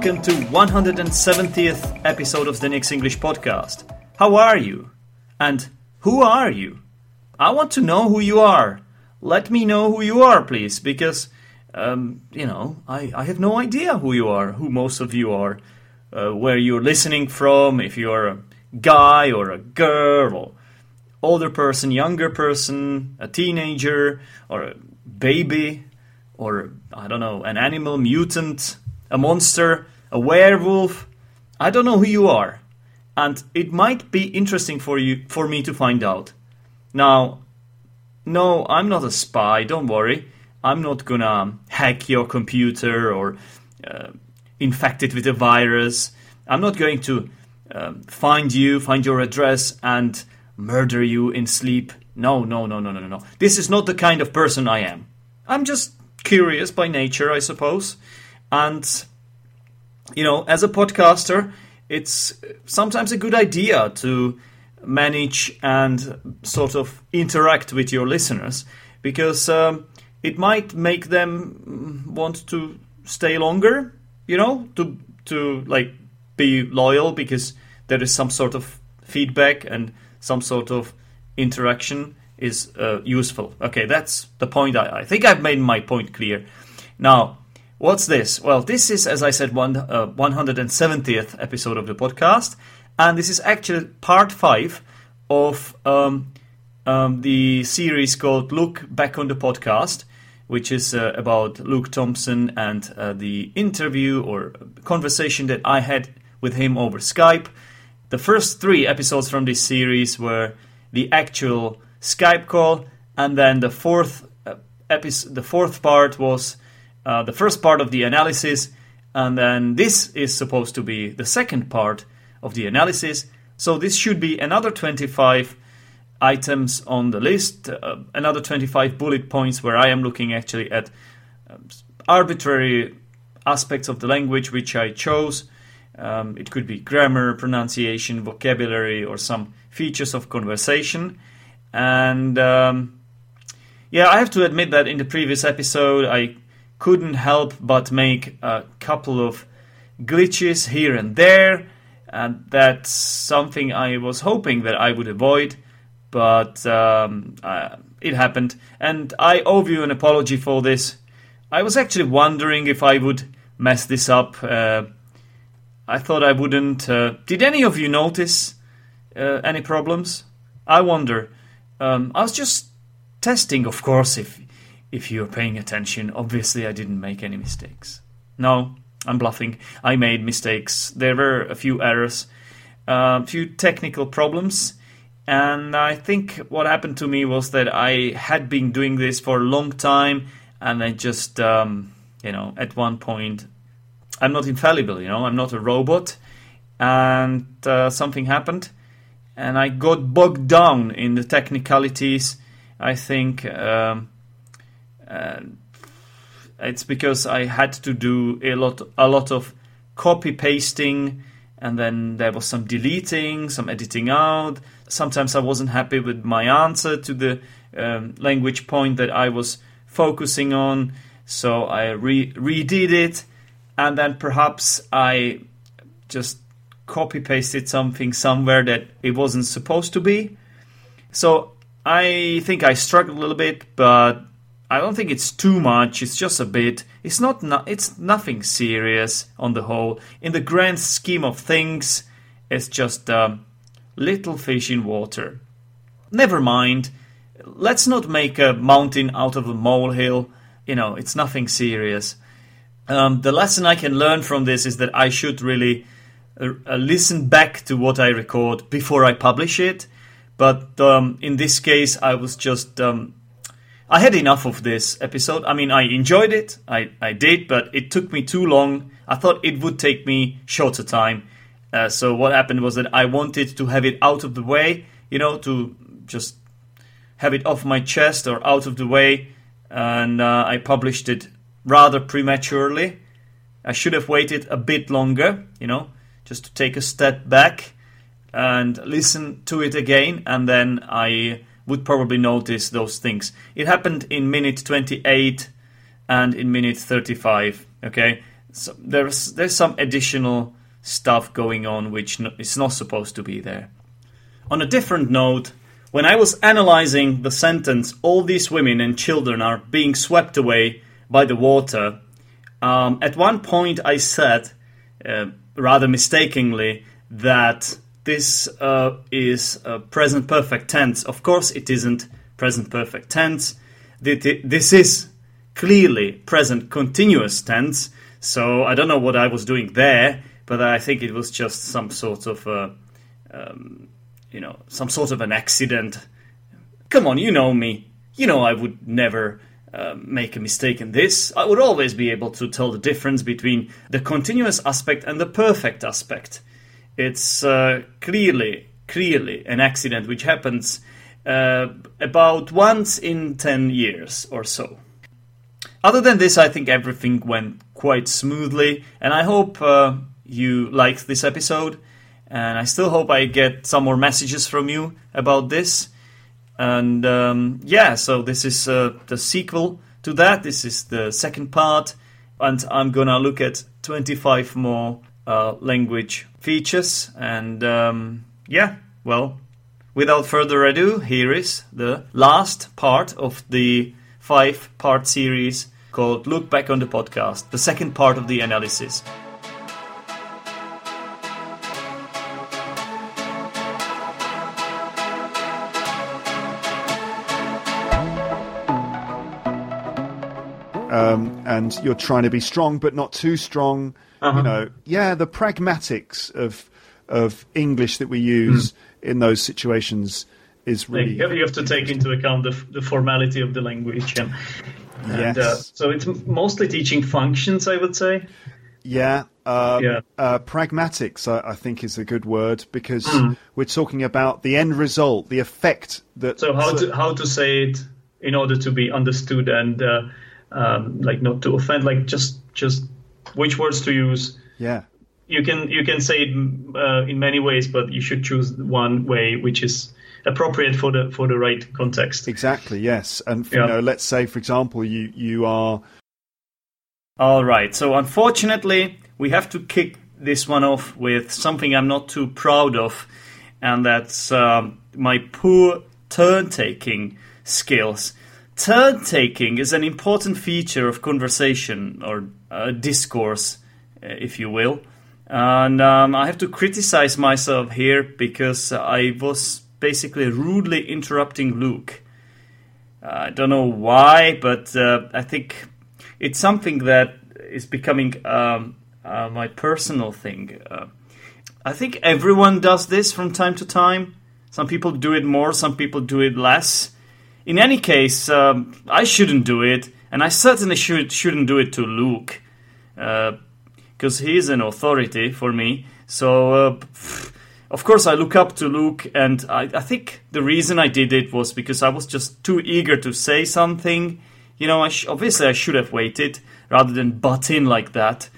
Welcome to 170th episode of the Zdenek's English podcast. How are you? And who are you? I want to know who you are. Let me know who you are, please, because, um, you know, I, I have no idea who you are, who most of you are, uh, where you're listening from, if you're a guy or a girl, or older person, younger person, a teenager, or a baby, or, I don't know, an animal, mutant, a monster, a werewolf. I don't know who you are. And it might be interesting for you for me to find out. Now, no, I'm not a spy, don't worry. I'm not gonna hack your computer or uh, infect it with a virus. I'm not going to um, find you, find your address, and murder you in sleep. No, no, no, no, no, no. This is not the kind of person I am. I'm just curious by nature, I suppose. And, you know, as a podcaster, it's sometimes a good idea to manage and sort of interact with your listeners because um, it might make them want to stay longer, you know, to to like be loyal because there is some sort of feedback and some sort of interaction is uh, useful. Okay, that's the point. I, I, think I've made my point clear. Now, what's this? Well, this is, as I said, one uh, 170th episode of the podcast, and this is actually part five of um, um, the series called "Look Back on the Podcast." Which is uh, about Luke Thompson and uh, the interview or conversation that I had with him over Skype. The first three episodes from this series were the actual Skype call, and then the fourth uh, episode, the fourth part was uh, the first part of the analysis, and then this is supposed to be the second part of the analysis. So this should be another 25 items on the list, uh, another 25 bullet points where I am looking actually at um, arbitrary aspects of the language which I chose. Um, it could be grammar, pronunciation, vocabulary, or some features of conversation. And um, yeah, I have to admit that in the previous episode, I couldn't help but make a couple of glitches here and there, and that's something I was hoping that I would avoid, but um, uh, it happened, and I owe you an apology for this. I was actually wondering if I would mess this up. Uh, I thought I wouldn't. Uh, did any of you notice uh, any problems? I wonder. Um, I was just testing, of course, if if you're paying attention. Obviously, I didn't make any mistakes. No, I'm bluffing. I made mistakes. There were a few errors, a few technical problems, and I think what happened to me was that I had been doing this for a long time, and I just, um, you know, at one point I'm not infallible, you know, I'm not a robot. And uh, something happened, and I got bogged down in the technicalities. I think um, uh, it's because I had to do a lot, a lot of copy pasting, and then there was some deleting, some editing out. Sometimes I wasn't happy with my answer to the um, language point that I was focusing on, so I re- redid it and then perhaps I just copy pasted something somewhere that it wasn't supposed to be. So I think I struggled a little bit, but I don't think it's too much. It's just a bit. It's not. No, it's nothing serious on the whole. In the grand scheme of things, it's just a little fish in water. Never mind. Let's not make a mountain out of a molehill. You know, it's nothing serious. Um, the lesson I can learn from this is that I should really uh, listen back to what I record before I publish it. But um, in this case, I was just. Um, I had enough of this episode. I mean, I enjoyed it. I, I did, but it took me too long. I thought it would take me shorter time. Uh, so what happened was that I wanted to have it out of the way, you know, to just have it off my chest or out of the way, and uh, I published it rather prematurely. I should have waited a bit longer, you know, just to take a step back and listen to it again, and then I would probably notice those things. It happened in minute 28 and in minute 35, okay? so there's there's some additional stuff going on which is not supposed to be there. On a different note, when I was analyzing the sentence, all these women and children are being swept away by the water. Um, at one point, I said, uh, rather mistakenly, that this uh, is a present perfect tense. Of course, it isn't present perfect tense. This is clearly present continuous tense. So I don't know what I was doing there, but I think it was just some sort of, uh, um, you know, some sort of an accident. Come on, you know me. You know I would never uh, make a mistake in this. I would always be able to tell the difference between the continuous aspect and the perfect aspect. It's uh, clearly, clearly an accident which happens uh, about once in 10 years or so. Other than this, I think everything went quite smoothly, and I hope uh, you liked this episode. And I still hope I get some more messages from you about this. And um, yeah, so this is uh, the sequel to that. This is the second part, and I'm gonna look at 25 more uh, language features. And um, yeah, well, without further ado, here is the last part of the five part series called Look Back on the Podcast, the second part of the analysis. Um, and you're trying to be strong but not too strong. Uh-huh. You know, yeah, the pragmatics of of English that we use mm. in those situations is really. You have to take into account the, the formality of the language, and, and yes. Uh, so it's mostly teaching functions, I would say. Yeah, um, yeah. Uh, pragmatics, I, I, think, is a good word because mm. we're talking about the end result, the effect that. So how to how to say it in order to be understood and uh, um, like not to offend, like just just which words to use. Yeah you can you can say it uh, in many ways, but you should choose one way which is appropriate for the for the right context. Exactly. Yes, and yeah. you know, let's say for example, you you are. All right. So unfortunately, we have to kick this one off with something I'm not too proud of, and that's um, my poor turn taking skills. Turn taking is an important feature of conversation or discourse, uh, if you will. And um, I have to criticize myself here because I was basically rudely interrupting Luke. Uh, I don't know why, but uh, I think it's something that is becoming um, uh, my personal thing. Uh, I think everyone does this from time to time. Some people do it more, some people do it less. In any case, um, I shouldn't do it, and I certainly should, shouldn't do it to Luke. Uh, because he's an authority for me. So, uh, of course, I look up to Luke, and I, I, think the reason I did it was because I was just too eager to say something. You know, I sh- obviously I should have waited rather than butt in like that.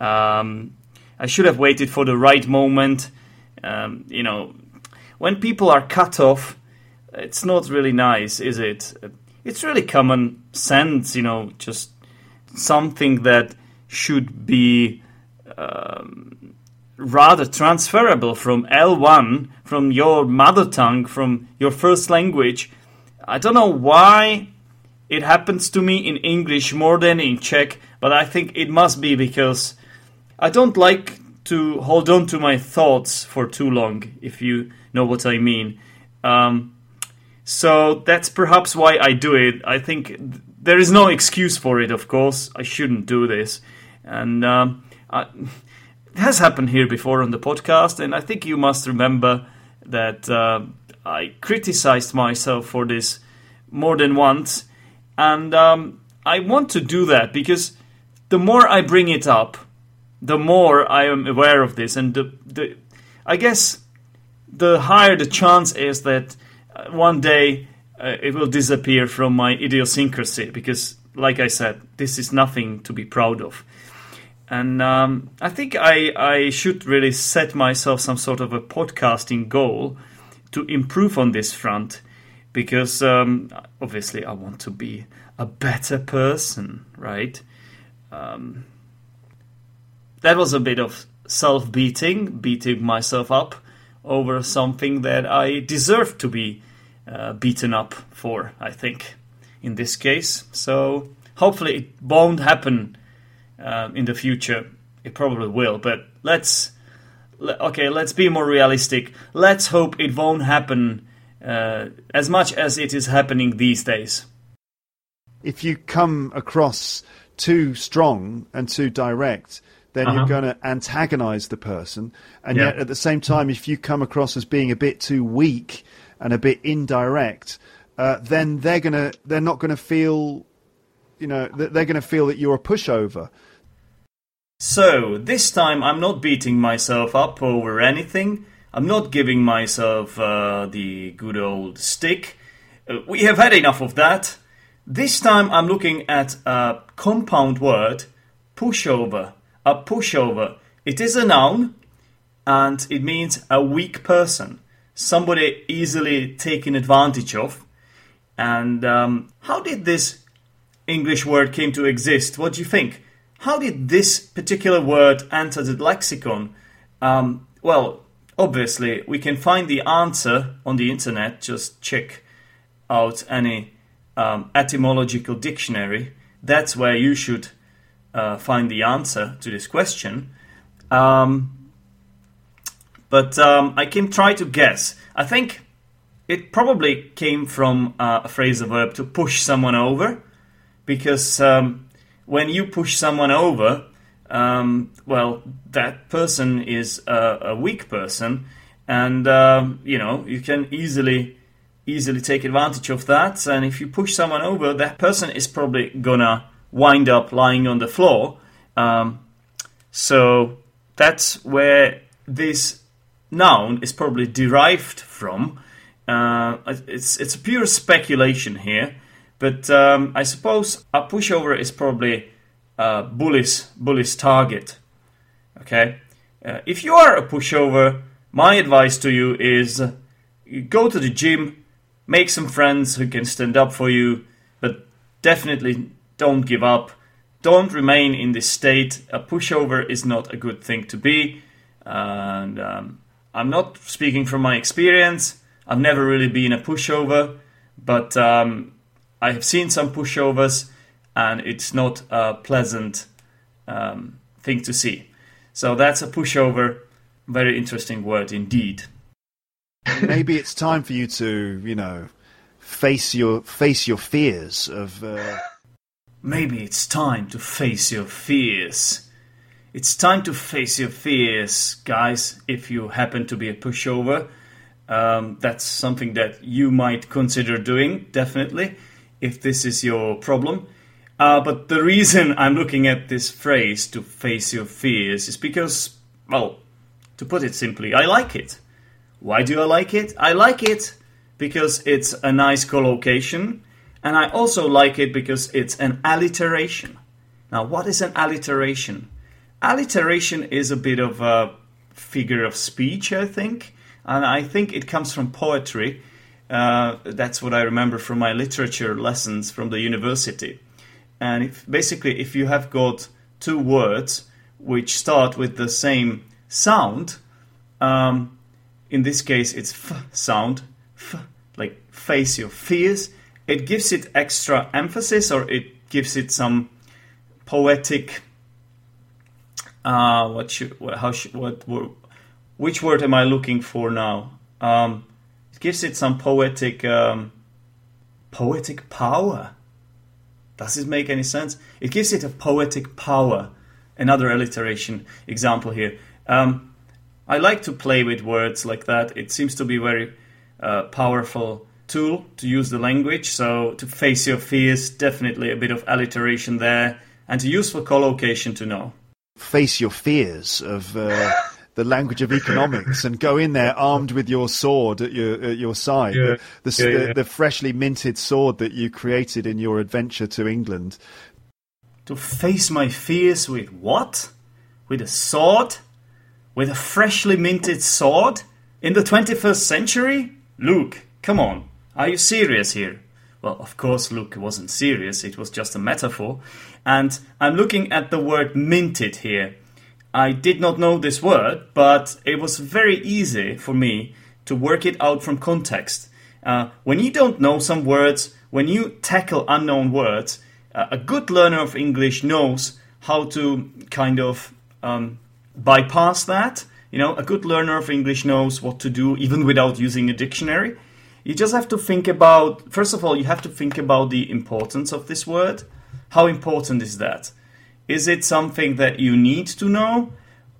Um, I should have waited for the right moment. Um, you know, when people are cut off, it's not really nice, is it? It's really common sense, you know, just something that should be um, rather transferable from L1, from your mother tongue, from your first language. I don't know why it happens to me in English more than in Czech, but I think it must be because I don't like to hold on to my thoughts for too long, if you know what I mean. Um, so that's perhaps why I do it. I think th- there is no excuse for it, of course. I shouldn't do this. And um, I, it has happened here before on the podcast, and I think you must remember that uh, I criticized myself for this more than once. And um, I want to do that because the more I bring it up, the more I am aware of this, and the, the I guess the higher the chance is that one day uh, it will disappear from my idiosyncrasy because, like I said, this is nothing to be proud of. And um, I think I, I should really set myself some sort of a podcasting goal to improve on this front because um, obviously I want to be a better person, right? Um, that was a bit of self beating, beating myself up over something that I deserve to be uh, beaten up for, I think, in this case. So hopefully it won't happen uh, in the future. It probably will, but let's okay, let's be more realistic. Let's hope it won't happen uh, as much as it is happening these days. If you come across too strong and too direct, then uh-huh. you're going to antagonize the person. And yeah. yet, at the same time, if you come across as being a bit too weak and a bit indirect, uh, then they're going to they're not going to feel, you know, they're going to feel that you're a pushover. So this time, I'm not beating myself up over anything. I'm not giving myself uh, the good old stick. Uh, we have had enough of that. This time, I'm looking at a compound word, pushover a pushover. It is a noun and it means a weak person, somebody easily taken advantage of. And um, how did this English word came to exist? What do you think? How did this particular word enter the lexicon? Um, well, obviously, we can find the answer on the internet. Just check out any um, etymological dictionary. That's where you should uh, find the answer to this question. Um, but um, I can try to guess. I think it probably came from uh, a phrasal verb to push someone over, because um, when you push someone over, um, well, that person is a, a weak person, and um, you know you can easily easily take advantage of that. And if you push someone over, that person is probably gonna wind up lying on the floor. Um, so that's where this noun is probably derived from. Uh, it's it's pure speculation here, but um, I suppose a pushover is probably a bully's target. Okay, uh, if you are a pushover, my advice to you is go to the gym, make some friends who can stand up for you, but definitely don't give up. Don't remain in this state. A pushover is not a good thing to be. And um, I'm not speaking from my experience. I've never really been a pushover, but um, I have seen some pushovers, and it's not a pleasant um, thing to see. So that's a pushover. Very interesting word indeed. Maybe it's time for you to, you know, face your face your fears of. Uh Maybe it's time to face your fears. It's time to face your fears, guys, if you happen to be a pushover. Um, that's something that you might consider doing, definitely, if this is your problem. Uh, but the reason I'm looking at this phrase, to face your fears, is because, well, to put it simply, I like it. Why do I like it? I like it because it's a nice collocation and I also like it because it's an alliteration. Now, what is an alliteration? Alliteration is a bit of a figure of speech, I think, and I think it comes from poetry. Uh, that's what I remember from my literature lessons from the university. And if, basically, if you have got two words which start with the same sound, um, in this case it's f sound, f, like face your fears, it gives it extra emphasis or it gives it some poetic uh, what should how should what, what which word am I looking for now? Um, it gives it some poetic um, poetic power. Does it make any sense? It gives it a poetic power. Another alliteration example here. Um, I like to play with words like that. It seems to be very uh, powerful tool to use the language. So to face your fears, definitely a bit of alliteration there, and to use for collocation to know. Face your fears of. Uh, the language of economics and go in there armed with your sword at your at your side, yeah. the, the, yeah, yeah. the, freshly minted sword that you created in your adventure to England. To face my fears with what? With a sword? With a freshly minted sword? In the 21st century? Luke, come on. Are you serious here? Well, of course, Luke wasn't serious, it was just a metaphor. And I'm looking at the word minted here. I did not know this word, but it was very easy for me to work it out from context. Uh, when you don't know some words, when you tackle unknown words, uh, a good learner of English knows how to kind of um, bypass that. You know, a good learner of English knows what to do even without using a dictionary. You just have to think about, first of all, you have to think about the importance of this word. How important is that? Is it something that you need to know?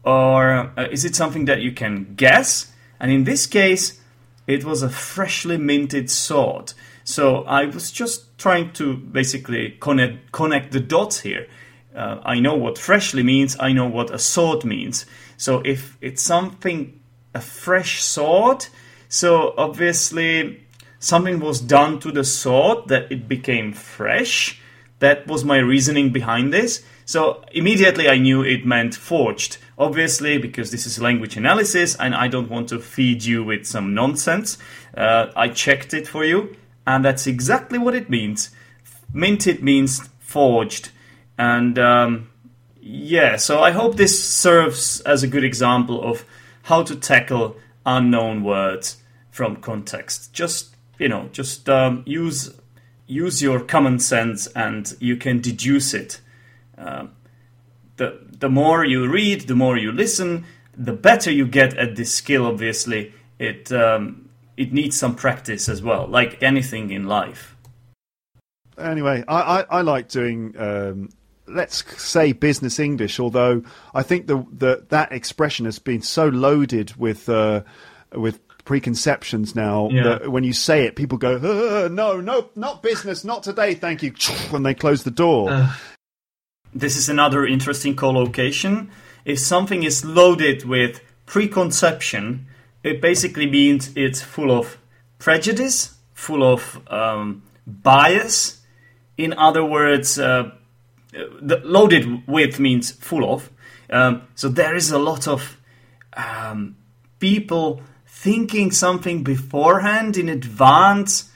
Or uh, is it something that you can guess? And in this case, it was a freshly minted sword. So I was just trying to basically connect, connect the dots here. Uh, I know what freshly means, I know what a sword means. So if it's something, a fresh sword, so obviously something was done to the sword that it became fresh. That was my reasoning behind this. So immediately I knew it meant forged. Obviously, because this is language analysis and I don't want to feed you with some nonsense, uh, I checked it for you, and that's exactly what it means. Minted means forged. And um, yeah, so I hope this serves as a good example of how to tackle unknown words from context. Just you know, just um, use use your common sense, and you can deduce it. Uh, the the more you read, the more you listen, the better you get at this skill. Obviously, it um, it needs some practice as well, like anything in life. Anyway, I, I, I like doing um, let's say business English, although I think the, the that expression has been so loaded with uh, with preconceptions now yeah. that when you say it, people go, uh, "No, no, not business, not today, thank you," when they close the door. Uh. This is another interesting collocation. If something is loaded with preconception, it basically means it's full of prejudice, full of um, bias. In other words, uh, the loaded with means full of. Um, so there is a lot of um, people thinking something beforehand in advance,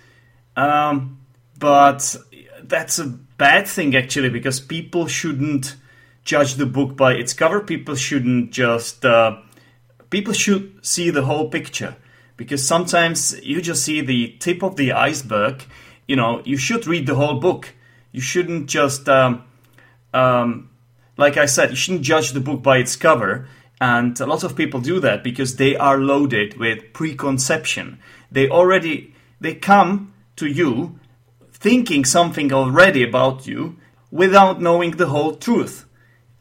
um, but that's a bad thing actually because people shouldn't judge the book by its cover. People shouldn't just uh, people should see the whole picture because sometimes you just see the tip of the iceberg. You know, you should read the whole book. You shouldn't just um, um, like I said, you shouldn't judge the book by its cover. And a lot of people do that because they are loaded with preconception. They already they come to you thinking something already about you without knowing the whole truth.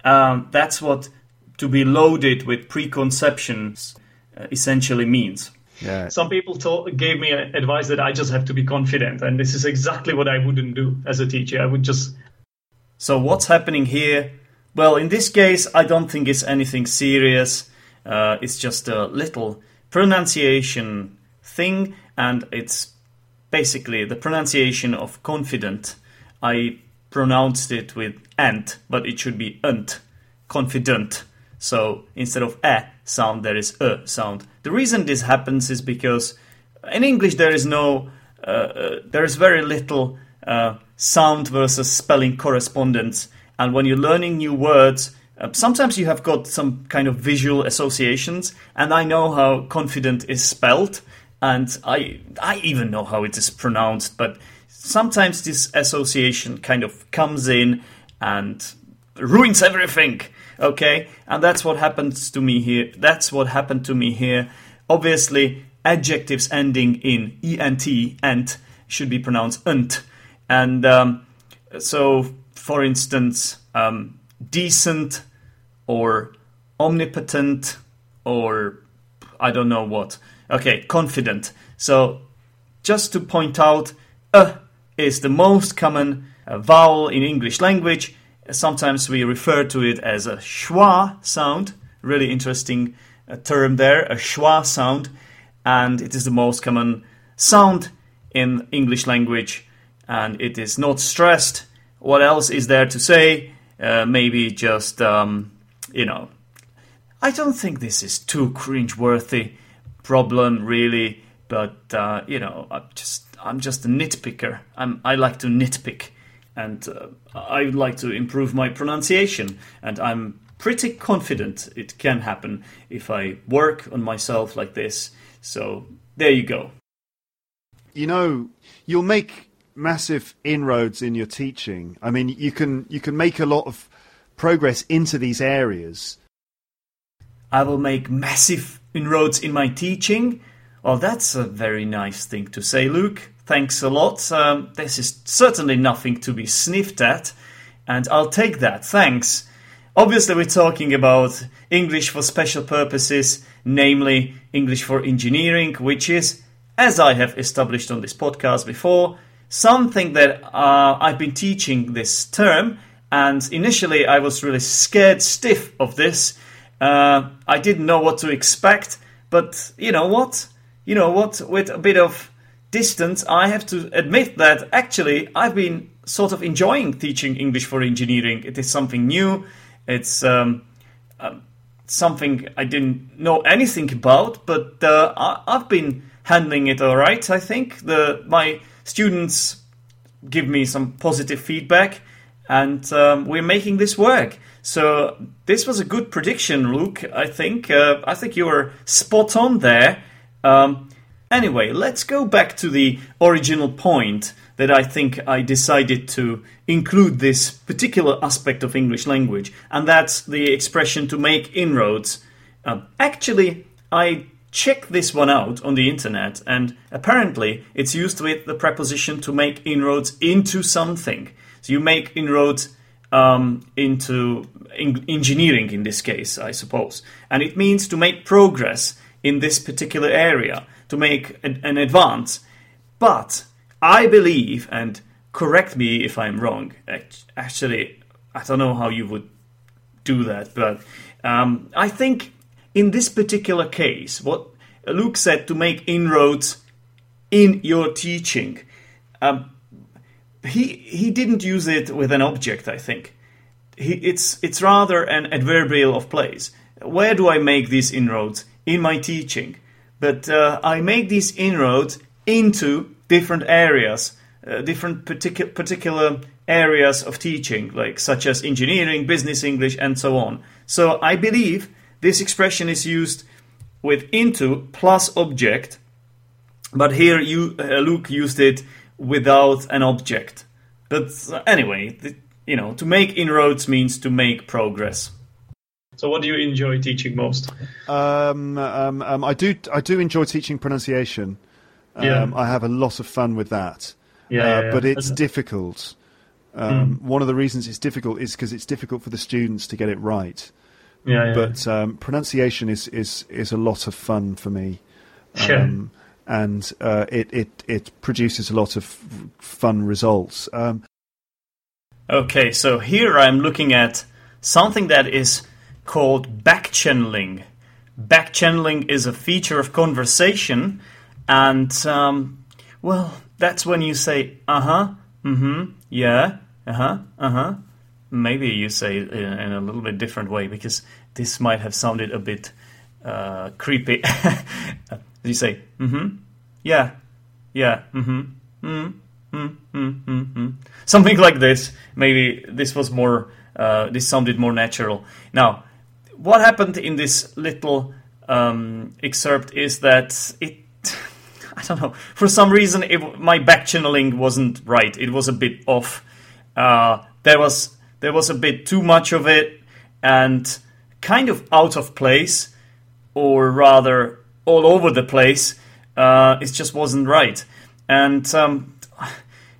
Um, that's what to be loaded with preconceptions uh, essentially means. Yeah. Some people told, gave me advice that I just have to be confident, and this is exactly what I wouldn't do as a teacher. I would just so what's happening here? Well, in this case, I don't think it's anything serious. Uh, it's just a little pronunciation thing, and it's basically the pronunciation of confident. I pronounced it with ant, but it should be unt, confident. So instead of a sound, there is a sound. The reason this happens is because in English there is no, uh, uh, there is very little uh, sound versus spelling correspondence. And when you're learning new words, uh, sometimes you have got some kind of visual associations. And I know how confident is spelled, and I I even know how it is pronounced. But sometimes this association kind of comes in and ruins everything. Okay, and that's what happens to me here. That's what happened to me here. Obviously, adjectives ending in ent ent should be pronounced unt and um, so, for instance, um, decent or omnipotent or I don't know what. Okay, confident. So, just to point out, uh is the most common uh, vowel in English language. Sometimes we refer to it as a schwa sound. Really interesting uh, term there, a schwa sound, and it is the most common sound in English language and it is not stressed. What else is there to say? Uh, maybe just, um, you know, I don't think this is too cringe-worthy problem, really. But uh, you know, I'm just I'm just a nitpicker. I'm I like to nitpick, and uh, I would like to improve my pronunciation. And I'm pretty confident it can happen if I work on myself like this. So there you go. You know, you'll make massive inroads in your teaching. I mean, you can you can make a lot of progress into these areas. I will make massive inroads in my teaching. Well, that's a very nice thing to say, Luke. Thanks a lot. Um, this is certainly nothing to be sniffed at, and I'll take that. Thanks. Obviously, we're talking about English for special purposes, namely English for engineering, which is, as I have established on this podcast before, something that uh, I've been teaching this term. And initially, I was really scared stiff of this. Uh, I didn't know what to expect, but you know what? You know what? With a bit of distance, I have to admit that actually I've been sort of enjoying teaching English for engineering. It is something new. It's um, uh, something I didn't know anything about, but uh, I, have been handling it all right. I think the my students give me some positive feedback, and um, we're making this work. So this was a good prediction, Luke. I think uh, I think you were spot on there. Um, anyway, let's go back to the original point that I think I decided to include this particular aspect of English language, and that's the expression to make inroads. Uh, actually, I checked this one out on the internet, and apparently it's used with the preposition to make inroads into something. So you make inroads um, into in- engineering in this case, I suppose, and it means to make progress in this particular area, to make an, an advance. But I believe, and correct me if I'm wrong. Actually, I don't know how you would do that, but um, I think in this particular case, what Luke said to make inroads in your teaching, um, he he didn't use it with an object. I think he, it's it's rather an adverbial of place. Where do I make these inroads in my teaching? But uh, I make these inroads into different areas, uh, different particular particular areas of teaching, like such as engineering, business English, and so on. So I believe this expression is used with into plus object, but here you uh, Luke used it without an object. But uh, anyway, the, you know, to make inroads means to make progress. So, what do you enjoy teaching most? Um, um, um, I do. I do enjoy teaching pronunciation. Yeah. Um, I have a lot of fun with that. Yeah, uh, yeah, yeah. But it's difficult. Um, mm. One of the reasons it's difficult is because it's difficult for the students to get it right. Yeah, But um, pronunciation is, is, is a lot of fun for me. Um, and uh, it, it, it produces a lot of fun results. Um, okay, so here I'm looking at something that is called backchanneling. Backchanneling is a feature of conversation and, um, well, that's when you say, uh huh, mm hmm, yeah, uh huh, uh huh. Maybe you say it in, a little bit different way because this might have sounded a bit uh, creepy. you say, mm hmm, yeah, yeah, mm hmm, mm-hmm, mm, mm, mm, mm. Something like this. Maybe this was more, uh, this sounded more natural. Now, what happened in this little um, excerpt is that it I don't know. For some reason, it, my back channeling wasn't right. It was a bit off. Uh, there was there was a bit too much of it, and kind of out of place, or rather all over the place. Uh, it just wasn't right. And um,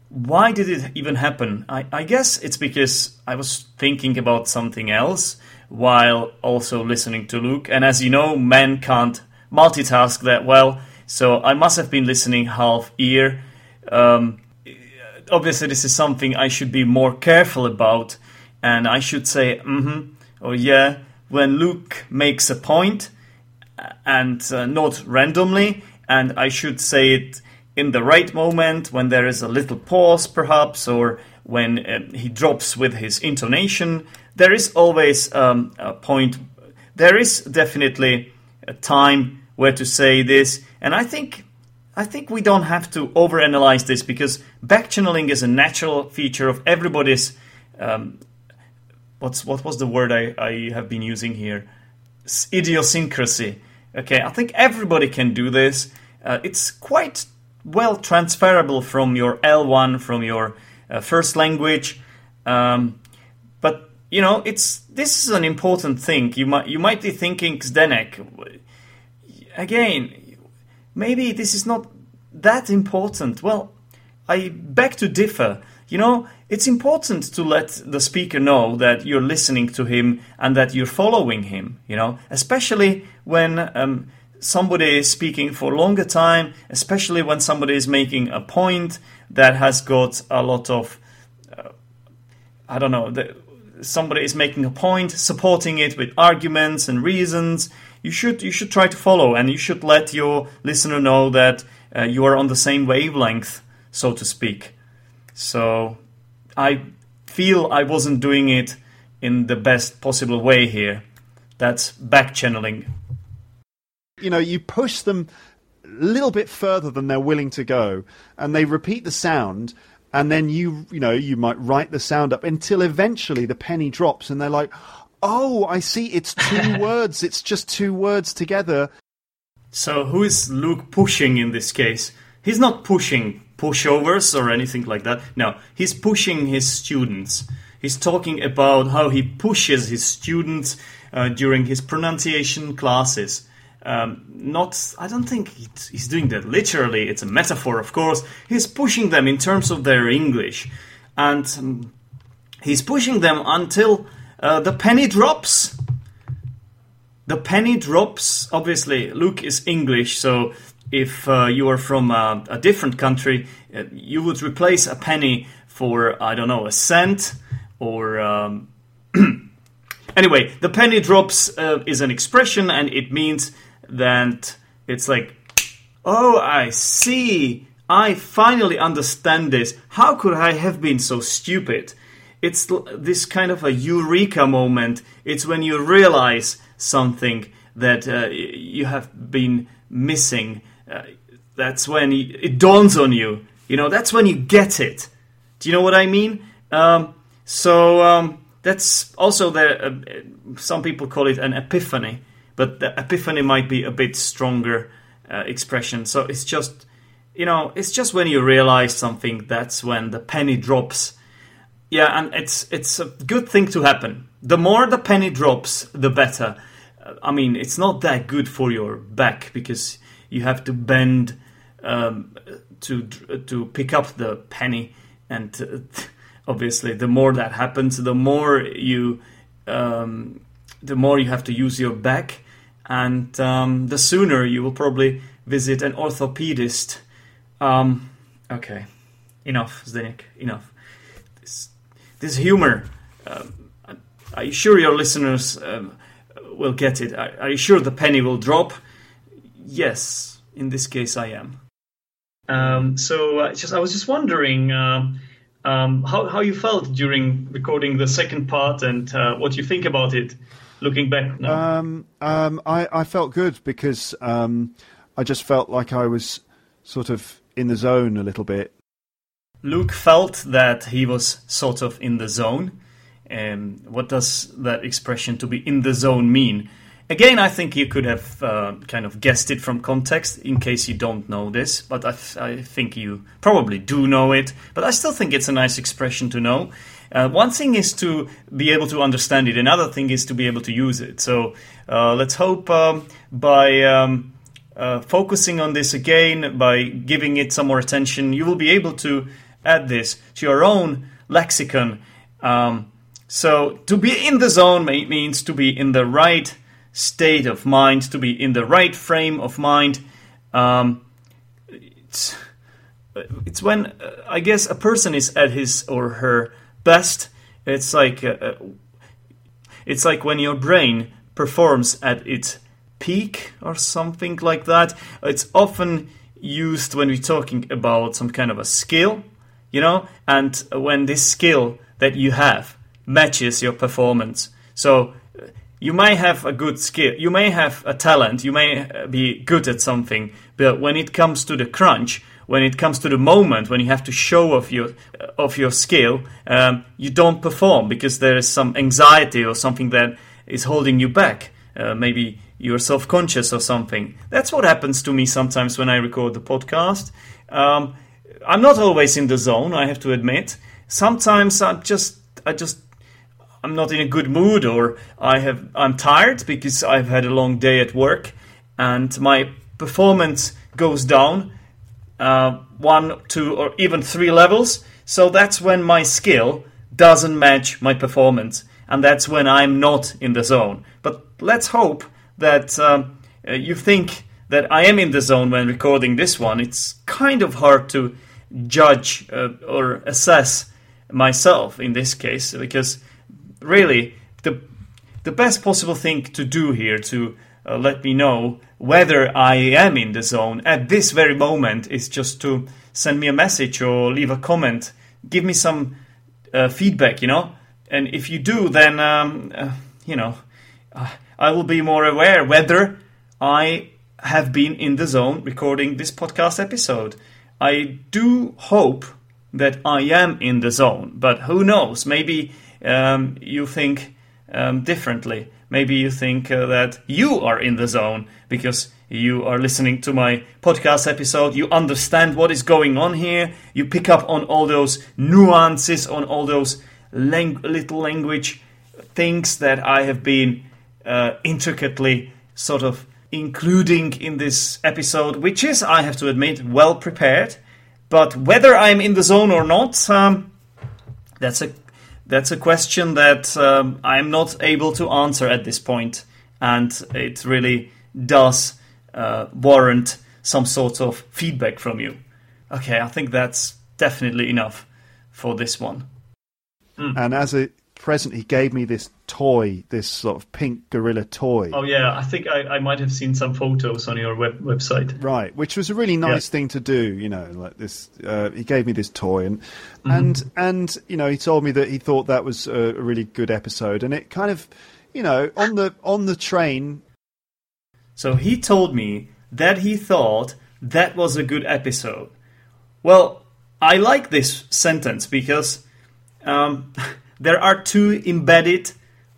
why did it even happen? I, I guess it's because I was thinking about something else while also listening to Luke. And as you know, men can't multitask that well. So I must have been listening half ear. Um, obviously, this is something I should be more careful about, and I should say, mm-hmm, or yeah, when Luke makes a point, and uh, not randomly, and I should say it in the right moment when there is a little pause, perhaps, or when uh, he drops with his intonation. There is always um, a point. There is definitely a time where to say this, and I think I think we don't have to overanalyze this because backchanneling is a natural feature of everybody's um, what's what was the word I, I have been using here? Idiosyncrasy. Okay, I think everybody can do this. Uh, it's quite well transferable from your L1, from your uh, first language. Um, but you know, it's this is an important thing. You might you might be thinking, Zdenek, again, maybe this is not that important. Well, I beg to differ. You know, it's important to let the speaker know that you're listening to him and that you're following him, you know, especially when um, somebody is speaking for a longer time, especially when somebody is making a point that has got a lot of, uh, I don't know, the, somebody is making a point, supporting it with arguments and reasons. You should you should try to follow, and you should let your listener know that uh, you are on the same wavelength, so to speak. So I feel I wasn't doing it in the best possible way here. That's back channeling. You know, you push them a little bit further than they're willing to go, and they repeat the sound, and then you, you know, you might write the sound up until eventually the penny drops, and they're like, "Oh, I see. It's two words. It's just two words together." So, who is Luke pushing in this case? He's not pushing pushovers or anything like that. No, he's pushing his students. He's talking about how he pushes his students uh, during his pronunciation classes. Um, not, I don't think he's doing that literally. It's a metaphor, of course. He's pushing them in terms of their English, and um, he's pushing them until uh, the penny drops. The penny drops. Obviously, Luke is English, so if uh, you are from a, a different country, uh, you would replace a penny for I don't know a cent or. Um, anyway, the penny drops uh, is an expression, and it means that it's like, oh, I see. I finally understand this. How could I have been so stupid? It's this kind of a eureka moment. It's when you realize something that uh, you have been missing uh, that's when it dawns on you. You know, that's when you get it. Do you know what I mean? Um, so um, that's also the. Uh, some people call it an epiphany, but the epiphany might be a bit stronger uh, expression. So it's just, you know, it's just when you realize something. That's when the penny drops. Yeah, and it's it's a good thing to happen. The more the penny drops, the better. I mean, it's not that good for your back because you have to bend um, to to pick up the penny, and uh, obviously, the more that happens, the more you um, the more you have to use your back, and um, the sooner you will probably visit an orthopedist. Um, okay, enough, Zdenek, enough. This, this humor. Um, are you sure your listeners um, will get it? Are you sure the penny will drop? Yes, in this case, I am. Um, so uh, just I was just wondering um, um, how how you felt during recording the second part and uh, what you think about it, looking back now. Um, um, I I felt good because um, I just felt like I was sort of in the zone a little bit. Luke felt that he was sort of in the zone. Um, what does that expression "to be in the zone" mean? Again, I think you could have uh, kind of guessed it from context in case you don't know this, but I, th- I, think you probably do know it. But I still think it's a nice expression to know. Uh, one thing is to be able to understand it, another thing is to be able to use it. So uh, let's hope um, by um, uh, focusing on this again, by giving it some more attention, you will be able to add this to your own lexicon. Um, so to be in the zone means to be in the right state of mind, to be in the right frame of mind. Um, it's, it's when uh, I guess a person is at his or her best. It's like uh, uh, it's like when your brain performs at its peak or something like that. It's often used when we're talking about some kind of a skill, you know, and when this skill that you have matches your performance. So you may have a good skill, you may have a talent, you may be good at something, but when it comes to the crunch, when it comes to the moment when you have to show off your of your skill, um, you don't perform because there is some anxiety or something that is holding you back. Uh, maybe you're self conscious or something. That's what happens to me sometimes when I record the podcast. Um, I'm not always in the zone, I have to admit. Sometimes I just I just I'm not in a good mood or I have I'm tired because I've had a long day at work and my performance goes down uh, one, two, or even three levels. So that's when my skill doesn't match my performance, and that's when I'm not in the zone. But let's hope that um, uh, you think that I am in the zone when recording this one. It's kind of hard to judge uh, or assess myself in this case because really the the best possible thing to do here to uh, let me know whether I am in the zone at this very moment is just to send me a message or leave a comment. Give me some uh, feedback, you know? And if you do, then, um, uh, you know, uh, I will be more aware whether I have been in the zone recording this podcast episode. I do hope that I am in the zone, but who knows? Maybe um, you think um, differently. Maybe you think uh, that you are in the zone because you are listening to my podcast episode. You understand what is going on here. You pick up on all those nuances, on all those lang- little language things that I have been uh, intricately sort of including in this episode, which is, I have to admit, well prepared. But whether I'm in the zone or not, um, that's a that's a question that um, I'm not able to answer at this point, and it really does uh, warrant some sort of feedback from you. Okay, I think that's definitely enough for this one. Mm. And as a present, he gave me this toy, this sort of pink gorilla toy. Oh yeah, I think I, I might have seen some photos on your web, website. Right, which was a really nice yeah. thing to do. You know, like this. Uh, he gave me this toy, and mm-hmm. and and you know, he told me that he thought that was a, a really good episode, and it kind of, you know, on the on the train. So he told me that he thought that was a good episode. Well, I like this sentence because um, there are two embedded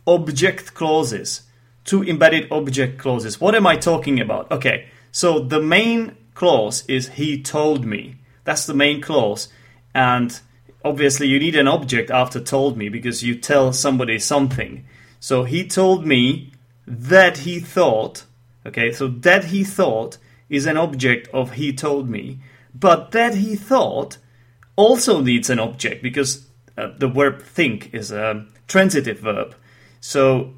object clauses. Two embedded object clauses. What am I talking about? Okay, so the main clause is he told me. That's the main clause. And obviously, you need an object after told me because you tell somebody something. So he told me that he thought. Okay, so that he thought is an object of he told me. But that he thought also needs an object because uh, the verb think is a transitive verb. So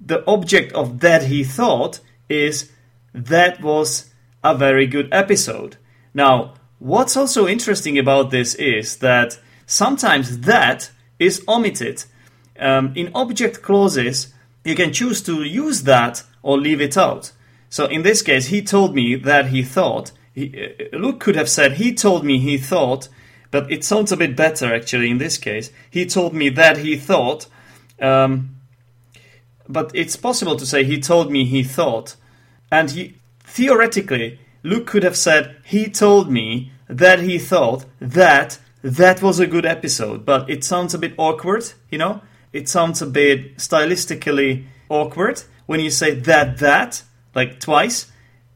the object of that he thought is that was a very good episode. Now, what's also interesting about this is that sometimes that is omitted. Um, in object clauses, you can choose to use that or leave it out. So in this case, he told me that he thought. He, uh, Luke could have said, he told me he thought, but it sounds a bit better actually in this case. He told me that he thought. Um, but it's possible to say he told me he thought. And he, theoretically, Luke could have said he told me that he thought that that was a good episode. But it sounds a bit awkward, you know? It sounds a bit stylistically awkward when you say that, that, like twice.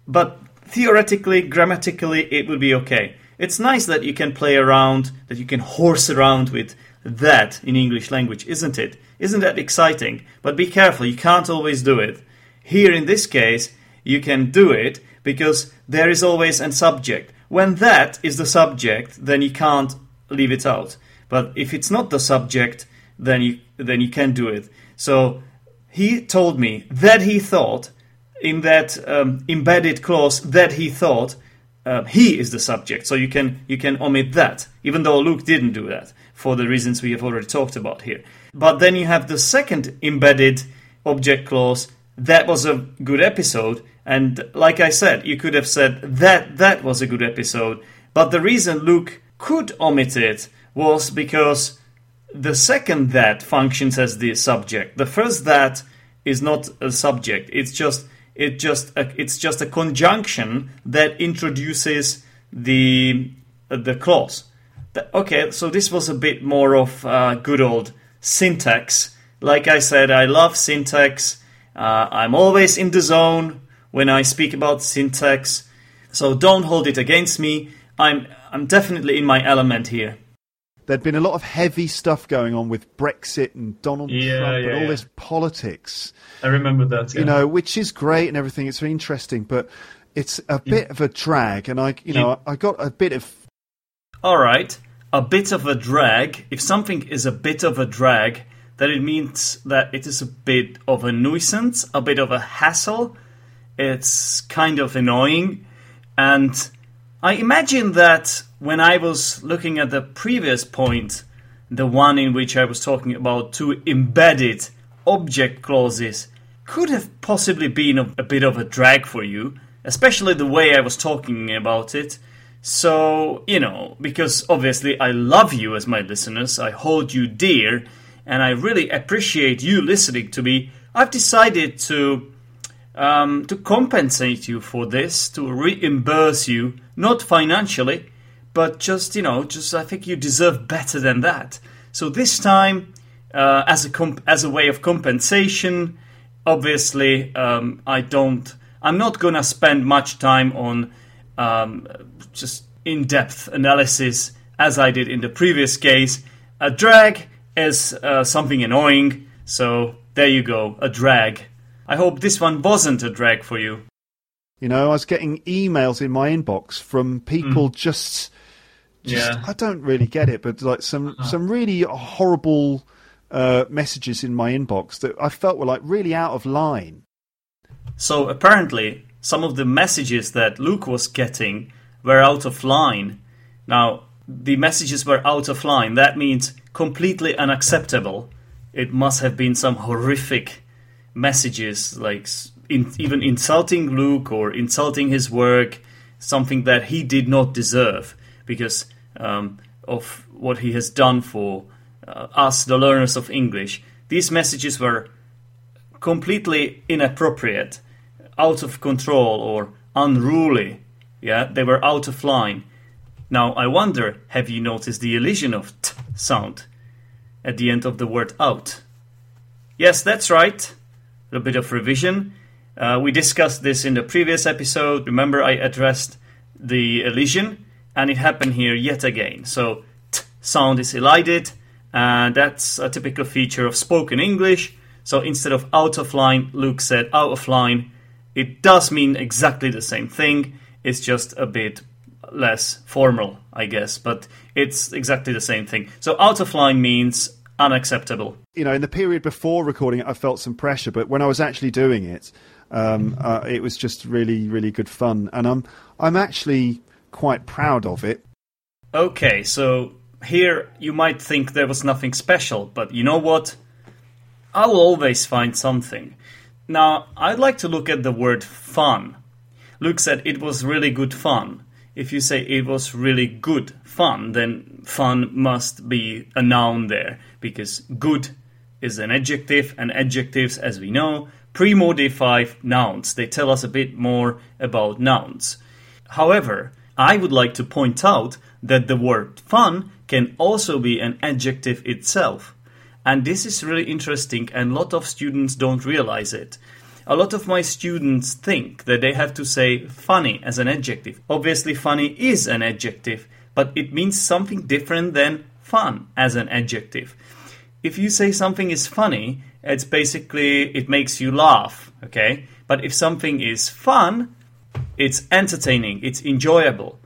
But theoretically, grammatically, it would be okay. It's nice that you can play around, that you can horse around with that in English language, isn't it? Isn't that exciting? But be careful, you can't always do it. Here in this case, you can do it because there is always a subject. When that is the subject, then you can't leave it out. But if it's not the subject, then you then you can do it. So he told me that he thought in that um, embedded clause that he thought uh, he is the subject. So you can you can omit that, even though Luke didn't do that for the reasons we have already talked about here. But then you have the second embedded object clause. That was a good episode, and like I said, you could have said that that was a good episode. But the reason Luke could omit it was because the second that functions as the subject. The first that is not a subject. It's just it just a, it's just a conjunction that introduces the the clause. Okay, so this was a bit more of uh, good old syntax. Like I said, I love syntax. Uh, I'm always in the zone when I speak about syntax. So don't hold it against me. I'm I'm definitely in my element here. There'd been a lot of heavy stuff going on with Brexit and Donald yeah, Trump yeah, and all yeah. this politics. I remember that. You know, which is great and everything. It's very interesting, but it's a bit of a drag. And I, you know, I got a bit of. All right, a bit of a drag. If something is a bit of a drag, then it means that it is a bit of a nuisance, a bit of a hassle. It's kind of annoying, and I imagine that when I was looking at the previous point, the one in which I was talking about two embedded object clauses, could have possibly been a, a, bit of a drag for you, especially the way I was talking about it. So, you know, because obviously I love you as my listeners, I hold you dear, and I really appreciate you listening to me, I've decided to um, to compensate you for this, to reimburse you, not financially, but just you know, just I think you deserve better than that. So this time, uh, as a comp- as a way of compensation, obviously, um, I don't. I'm not gonna spend much time on um, just in-depth analysis as I did in the previous case. A drag is uh, something annoying, so there you go, a drag. I hope this one wasn't a drag for you. You know, I was getting emails in my inbox from people mm. just, just yeah. I don't really get it, but like some uh-huh. some really horrible uh, messages in my inbox that I felt were like really out of line. So apparently, some of the messages that Luke was getting were out of line. Now, the messages were out of line. That means completely unacceptable. It must have been some horrific messages, like in, even insulting Luke or insulting his work, something that he did not deserve because um, of what he has done for uh, us, the learners of English. These messages were completely inappropriate, out of control, or unruly. Yeah, they were out of line. Now, I wonder, have you noticed the elision of t sound at the end of the word out? Yes, that's right a bit of revision. Uh, we discussed this in the previous episode. Remember, I addressed the elision, and it happened here yet again. So, t sound is elided, and that's a typical feature of spoken English. So, instead of out of line, Luke said out of line. It does mean exactly the same thing, it's just a bit less formal, I guess, but it's exactly the same thing. So, out of line means unacceptable. You know, in the period before recording it, I felt some pressure, but when I was actually doing it, um, uh, it was just really, really good fun, and I'm I'm actually quite proud of it. Okay, so here you might think there was nothing special, but you know what? I'll always find something. Now, I'd like to look at the word fun. Luke said it was really good fun. If you say it was really good fun, then fun must be a noun there because good is an adjective, and adjectives, as we know, pre-modify nouns. They tell us a bit more about nouns. However, I would like to point out that the word fun can also be an adjective itself. And this is really interesting, and a lot of students don't realize it. A lot of my students think that they have to say funny as an adjective. Obviously, funny is an adjective, but it means something different than fun as an adjective if you say something is funny, it's basically it makes you laugh, okay? But if something is fun, it's entertaining, it's enjoyable.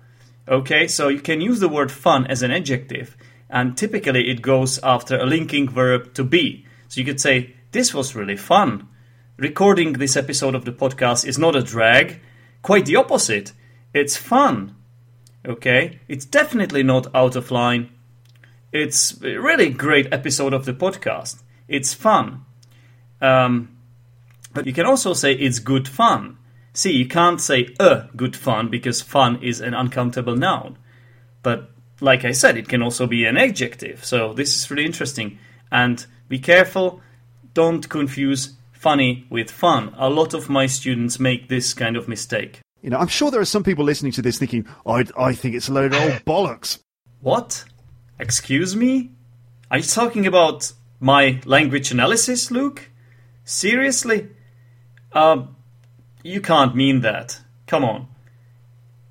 Okay? So you can use the word fun as an adjective, and typically it goes after a linking verb to be. So you could say this was really fun. Recording this episode of the podcast is not a drag, quite the opposite. It's fun. Okay? It's definitely not out of line it's a really great episode of the podcast. It's fun. Um, but you can also say it's good fun. See, you can't say a good fun because fun is an uncountable noun. But like I said, it can also be an adjective. So this is really interesting. And be careful, don't confuse funny with fun. A lot of my students make this kind of mistake. You know, I'm sure there are some people listening to this thinking, I, I think it's a load of old bollocks. What? Excuse me? Are you talking about my language analysis, Luke? Seriously? Um, you can't mean that. Come on.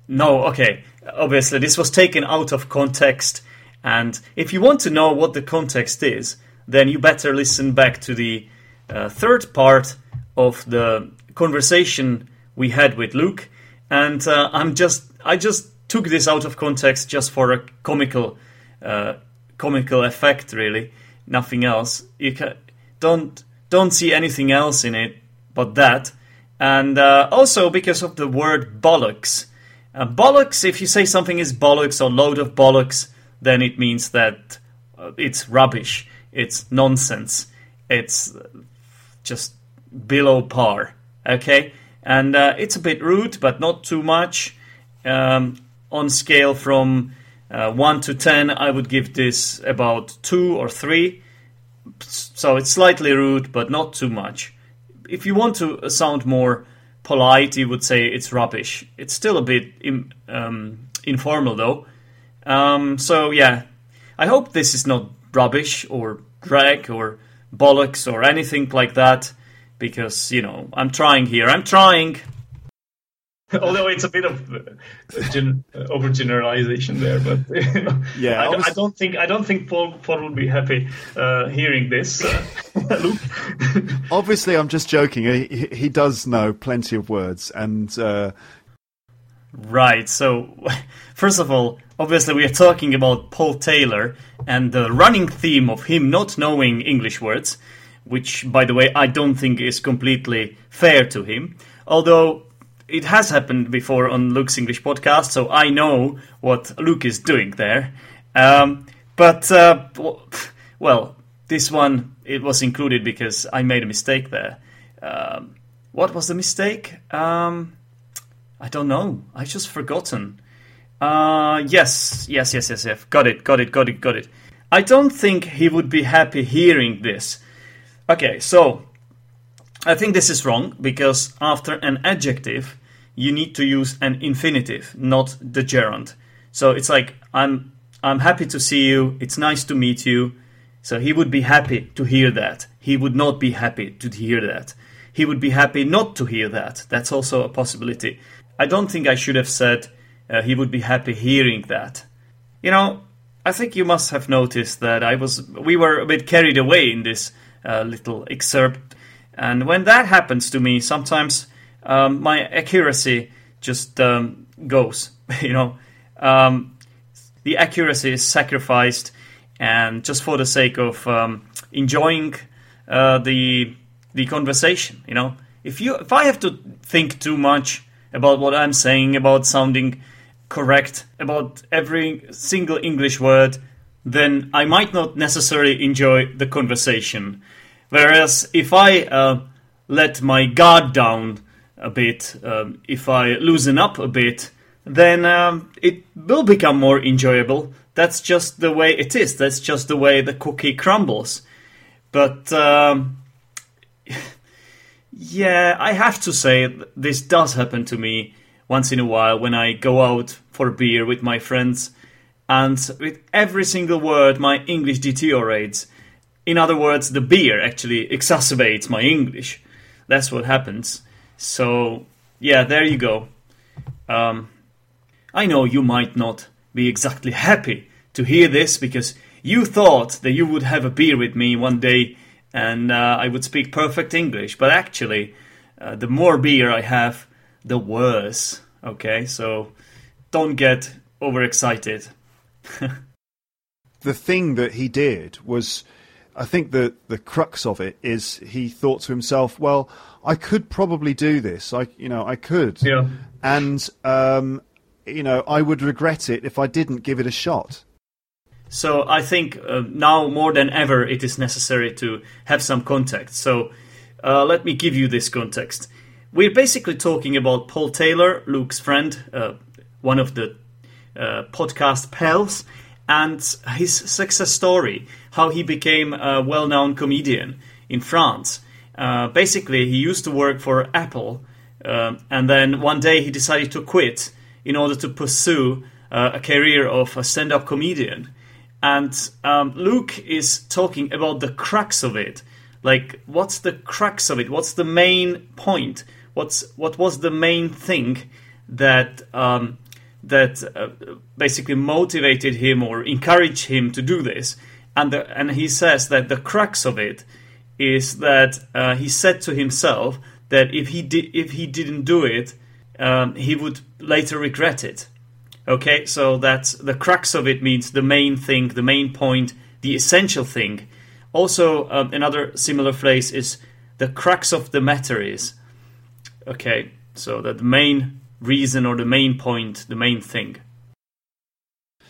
No, okay. Obviously, this was taken out of context, and if you want to know what the context is, then you better listen back to the uh, third part of the conversation we had with Luke. And uh, I'm just, I just took this out of context just for a comical, uh, comical effect, really. Nothing else. You can, don't don't see anything else in it but that. And uh, also because of the word bollocks. Uh, bollocks, if you say something is bollocks or load of bollocks, then it means that uh, it's rubbish, it's nonsense, it's just below par. Okay? And uh, it's a bit rude, but not too much. Um, on scale from uh, 1 to 10, I would give this about 2 or 3. So it's slightly rude, but not too much. If you want to sound more polite, you would say it's rubbish. It's still a bit um, informal, though. Um, so, yeah, I hope this is not rubbish or drag or bollocks or anything like that because, you know, I'm trying here. I'm trying. Although it's a bit of gen- overgeneralization there, but you know, yeah, I. I, don't think I don't think Paul Paul will be happy uh, hearing this. Uh, Obviously, I'm just joking. He, he does know plenty of words, and uh... right. So, first of all, obviously, we are talking about Paul Taylor and the running theme of him not knowing English words, which, by the way, I don't think is completely fair to him. Although it has happened before on Luke's English podcast, so I know what Luke is doing there. Um, but uh, well, this one it was included because I made a mistake there. Um, what was the mistake? Um, I don't know. I just forgotten. Uh, yes, yes, yes, yes, yes. Got it, got it, got it, got it. I don't think he would be happy hearing this. Okay, so I think this is wrong because after an adjective, you need to use an infinitive, not the gerund. So it's like I'm I'm happy to see you. It's nice to meet you. So he would be happy to hear that. He would not be happy to hear that. He would be happy not to hear that. That's also a possibility. I don't think I should have said uh, he would be happy hearing that. You know, I think you must have noticed that I was we were a bit carried away in this uh, little excerpt and when that happens to me, sometimes um, my accuracy just um, goes. You know, um, the accuracy is sacrificed, and just for the sake of um, enjoying uh, the the conversation. You know, if you if I have to think too much about what I'm saying, about sounding correct, about every single English word, then I might not necessarily enjoy the conversation. Whereas if I uh, let my guard down a bit, um, if I loosen up a bit, then um, it will become more enjoyable. That's just the way it is. That's just the way the cookie crumbles. But um, yeah, I have to say this does happen to me once in a while when I go out for beer with my friends, and with every single word my English deteriorates. In other words, the beer actually exacerbates my English. That's what happens. So, yeah, there you go. Um, I know you might not be exactly happy to hear this because you thought that you would have a beer with me one day and uh, I would speak perfect English, but actually, uh, the more beer I have, the worse. Okay, so don't get overexcited. the thing that he did was I think the the crux of it is he thought to himself, well, I could probably do this. I you know I could, yeah. and um, you know I would regret it if I didn't give it a shot. So I think uh, now more than ever it is necessary to have some context. So uh, let me give you this context. We're basically talking about Paul Taylor, Luke's friend, uh, one of the uh, podcast pals, and his success story, how he became a well known comedian in France. Uh, basically, he used to work for Apple um, and then one day he decided to quit in order to pursue uh, a career of a stand-up comedian. And um, Luke is talking about the crux of it. Like, what's the crux of it? What's the main point? What's what was the main thing that um, that uh, basically motivated him or encouraged him to do this? And the, and he says that the crux of it is that uh, he said to himself that if he did if he didn't do it, um, he would later regret it. Okay, so that's the crux of it means the main thing, the main point, the essential thing. Also, um, another similar phrase is the crux of the matter is. Okay, so that the main reason or the main point, the main thing.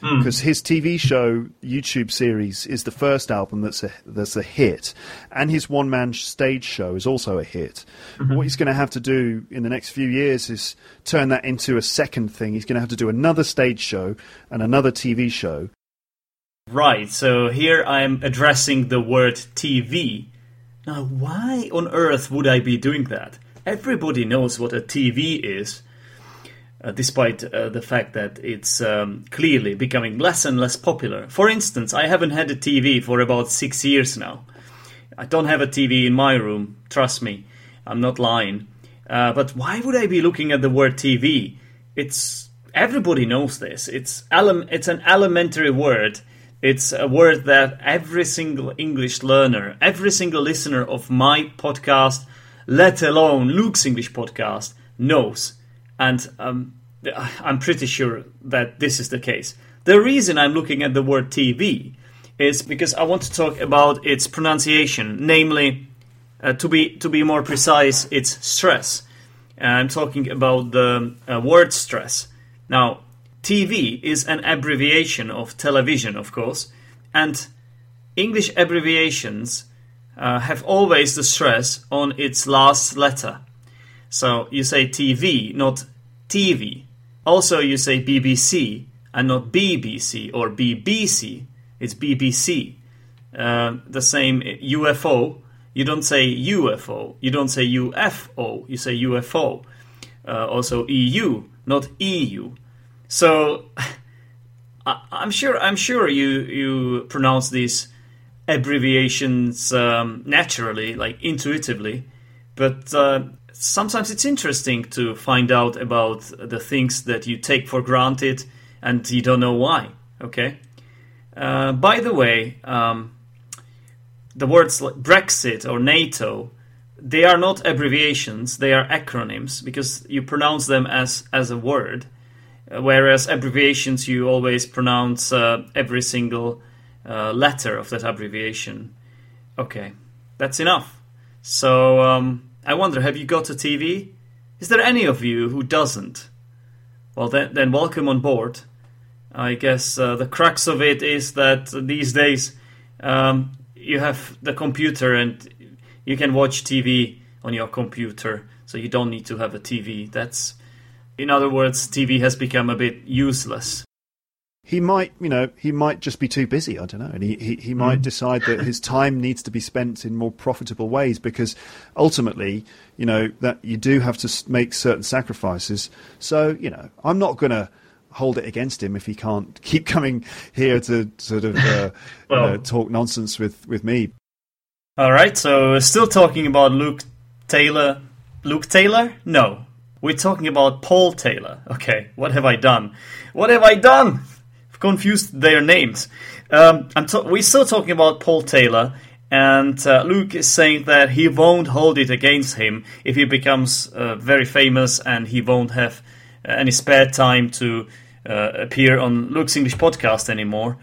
Hmm. because mm. his TV show YouTube series is the first album that's a that's a hit, and his one man stage show is also a hit. Mm-hmm. What he's going to have to do in the next few years is turn that into a second thing. He's going to have to do another stage show and another TV show. Right. So here I'm addressing the word TV. Now, why on earth would I be doing that? Everybody knows what a TV is uh, despite uh, the fact that it's um, clearly becoming less and less popular. For instance, I haven't had a TV for about six years now. I don't have a TV in my room, trust me, I'm not lying. Uh, but why would I be looking at the word TV? It's everybody knows this. It's ele- it's an elementary word. It's a word that every single English learner, every single listener of my podcast, let alone Luke's English podcast, knows and um, I'm pretty sure that this is the case. The reason I'm looking at the word TV is because I want to talk about its pronunciation, namely, uh, to be to be more precise, its stress. I'm talking about the uh, word stress. Now, TV is an abbreviation of television, of course, and English abbreviations uh, have always the stress on its last letter. So you say TV, not TV. Also, you say BBC and not BBC or BBC. It's BBC. Uh, the same UFO. You don't say UFO. You don't say UFO. You say UFO. Uh, also EU, not EU. So I, am sure I'm sure you you pronounce these abbreviations um, naturally, like intuitively, but uh, sometimes it's interesting to find out about the things that you take for granted and you don't know why. Okay. Uh, by the way, um, the words like Brexit or NATO, they are not abbreviations; they are acronyms because you pronounce them as as a word, uh, whereas abbreviations you always pronounce uh, every single uh, letter of that abbreviation. Okay, that's enough. So. Um, I wonder, have you got a TV? Is there any of you who doesn't? Well, then, then welcome on board. I guess uh, the crux of it is that these days um, you have the computer and you can watch TV on your computer, so you don't need to have a TV. That's, in other words, TV has become a bit useless he might, you know, he might just be too busy. I don't know, and he he, he might mm. decide that his time needs to be spent in more profitable ways because ultimately, you know, that you do have to make certain sacrifices. So, you know, I'm not going to hold it against him if he can't keep coming here to sort of uh, well, you know, talk nonsense with with me. All right, so still talking about Luke Taylor. Luke Taylor? No, we're talking about Paul Taylor. Okay, what have I done? What have I done? Confused their names. Um, we're still talking about Paul Taylor, and uh, Luke is saying that he won't hold it against him if he becomes uh, very famous and he won't have uh, any spare time to uh, appear on Luke's English podcast anymore.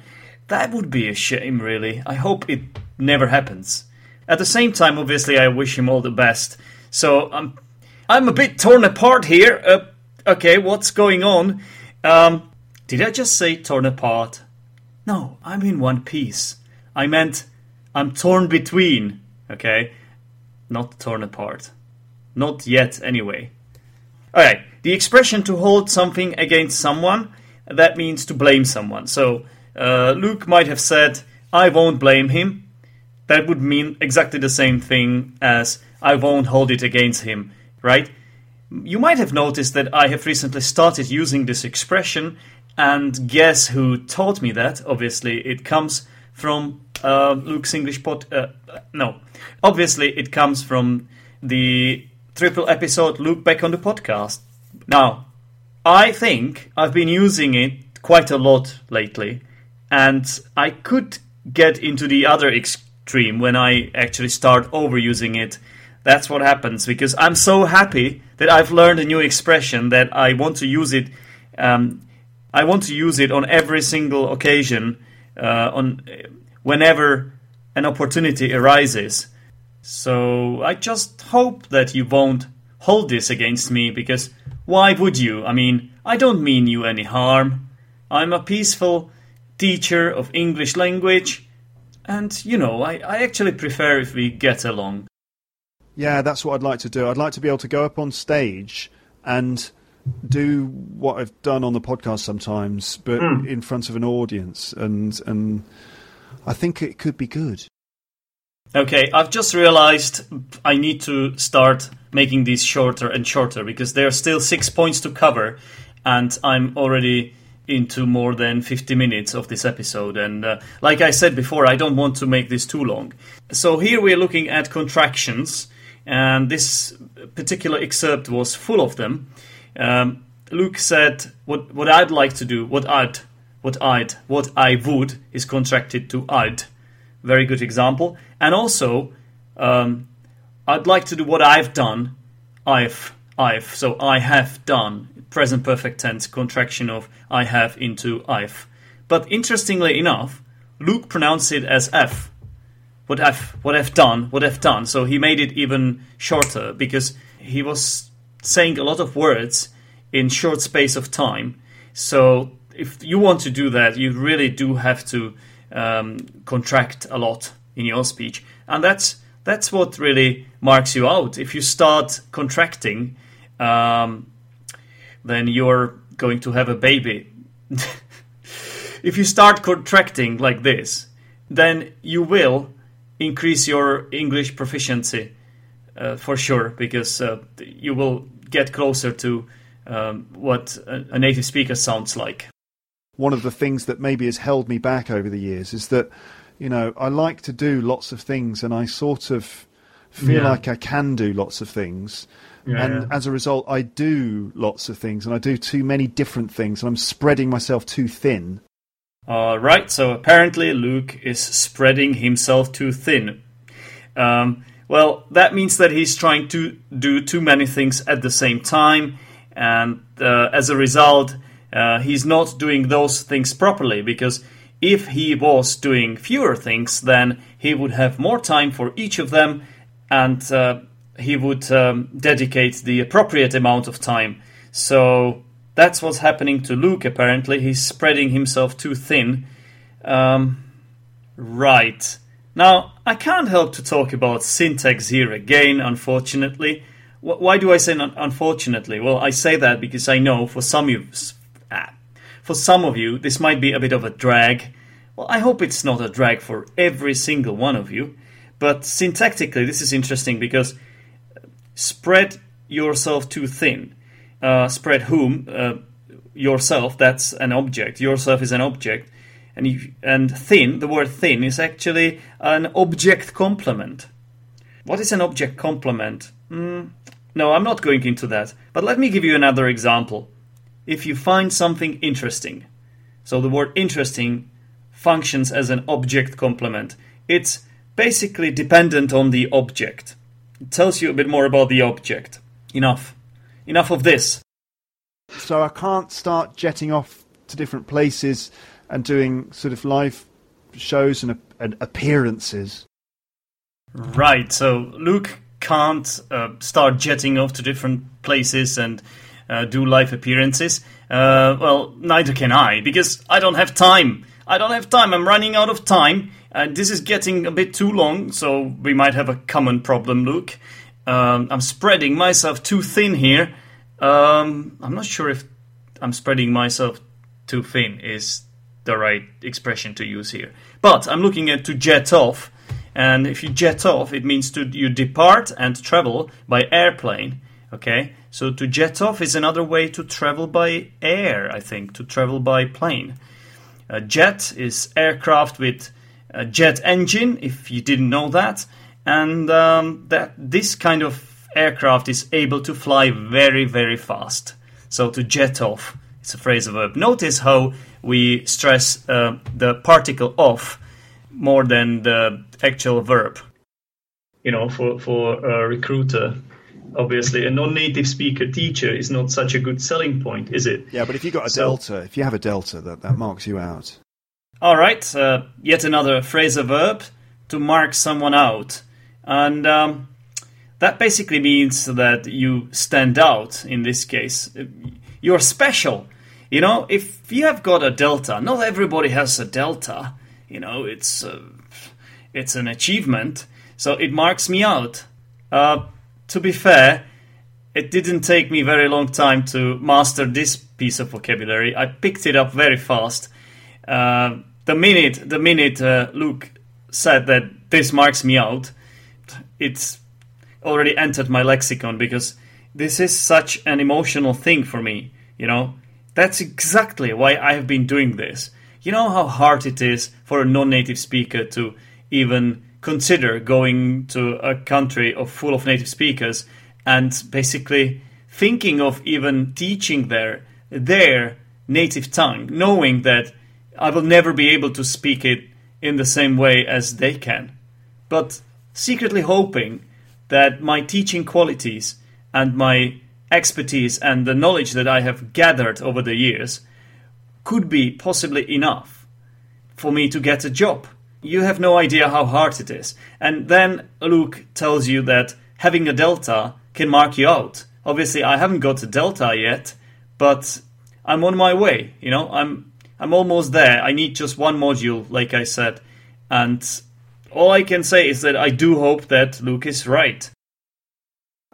That would be a shame, really. I hope it never happens. At the same time, obviously, I wish him all the best. So I'm, I'm a bit torn apart here. Uh, okay, what's going on? Um, did I just say torn apart? No, I'm in one piece. I meant I'm torn between, okay? Not torn apart. Not yet, anyway. Alright, the expression to hold something against someone, that means to blame someone. So, uh, Luke might have said, I won't blame him. That would mean exactly the same thing as I won't hold it against him, right? You might have noticed that I have recently started using this expression, and guess who taught me that? Obviously, it comes from uh, Luke's English pod. Uh, no, obviously, it comes from the triple episode Luke back on the podcast. Now, I think I've been using it quite a lot lately, and I could get into the other extreme when I actually start overusing it. That's what happens because I'm so happy that I've learned a new expression that I want to use it. Um, I want to use it on every single occasion, uh, on whenever an opportunity arises. So I just hope that you won't hold this against me because why would you? I mean, I don't mean you any harm. I'm a peaceful teacher of English language, and you know, I, I actually prefer if we get along. Yeah, that's what I'd like to do. I'd like to be able to go up on stage and do what I've done on the podcast sometimes, but mm. in front of an audience, and and I think it could be good. Okay, I've just realized I need to start making these shorter and shorter because there are still six points to cover, and I'm already into more than 50 minutes of this episode. And uh, like I said before, I don't want to make this too long. So here we're looking at contractions, and this particular excerpt was full of them. Um, Luke said, "What what I'd like to do, what I'd, what I'd, what I would is contracted to I'd." Very good example. And also, um, I'd like to do what I've done. I've, I've. So I have done. Present perfect tense contraction of I have into I've. But interestingly enough, Luke pronounced it as F. What I've, what I've done, what I've done. So he made it even shorter because he was saying a lot of words in short space of time. So if you want to do that, you really do have to um, contract a lot in your speech, and that's that's what really marks you out. If you start contracting, um, then you're going to have a baby. if you start contracting like this, then you will increase your English proficiency uh, for sure, because uh, you will get closer to um, what a, native speaker sounds like one of the things that maybe has held me back over the years is that, you know, I like to do lots of things and I sort of feel yeah. like I can do lots of things. Yeah, and yeah. as a result, I do lots of things and I do too many different things and I'm spreading myself too thin. All right, so apparently Luke is spreading himself too thin. Um, well, that means that he's trying to do too many things at the same time, and uh, as a result, uh, he's not doing those things properly because if he was doing fewer things, then he would have more time for each of them and uh, he would um, dedicate the appropriate amount of time. So that's what's happening to Luke, apparently. He's spreading himself too thin. Um, right. Now, I can't help to talk about syntax here again, unfortunately. Why do I say unfortunately? Well, I say that because I know for some of you, for some of you, this might be a bit of a drag. Well, I hope it's not a drag for every single one of you. But syntactically, this is interesting because spread yourself too thin. Uh, spread whom? Uh, yourself, that's an object. Yourself is an object. And, you, and thin, the word thin, is actually an object complement. What is an object complement? Mm, no, I'm not going into that. But let me give you another example if you find something interesting. So the word interesting functions as an object complement. It's basically dependent on the object. It tells you a bit more about the object. Enough. Enough of this. So I can't start jetting off to different places and doing sort of live shows and, and appearances. Right. So Luke can't uh, start jetting off to different places and uh, do live appearances. Uh, well, neither can I, because I don't have time. I don't have time. I'm running out of time. And this is getting a bit too long, so we might have a common problem, Luke. Um, I'm spreading myself too thin here. Um, I'm not sure if I'm spreading myself too thin is the right expression to use here. But I'm looking at to jet off, and if you jet off, it means to you depart and travel by airplane. Okay, So to jet off is another way to travel by air, I think, to travel by plane. A jet is aircraft with a jet engine, if you didn't know that, and um, that this kind of aircraft is able to fly very, very fast. So to jet off, it's a phrasal verb. Notice how we stress uh, the particle off more than the actual verb. You know, for for a recruiter, obviously a non-native speaker teacher is not such a good selling point, is it? Yeah, but if you've got a so, delta, if you have a delta, that, that marks you out. All right, uh, yet another phrasal verb to mark someone out. And um, that basically means that you stand out in this case. You're special. You know, if you have got a delta, not everybody has a delta. You know, it's uh, it's an achievement, so it marks me out. Uh, to be fair, it didn't take me very long time to master this piece of vocabulary. I picked it up very fast. Uh, the minute the minute uh, Luke said that this marks me out, it's already entered my lexicon because this is such an emotional thing for me. You know, that's exactly why I have been doing this. You know how hard it is for a non-native speaker to even consider going to a country of full of native speakers and basically thinking of even teaching their their native tongue, knowing that I will never be able to speak it in the same way as they can, but secretly hoping that my teaching qualities and my expertise and the knowledge that I have gathered over the years could be possibly enough for me to get a job you have no idea how hard it is. And then Luke tells you that having a delta can mark you out. Obviously, I haven't got a delta yet, but I'm on my way. You know, I'm I'm almost there. I need just one module, like I said, and all I can say is that I do hope that Luke is right.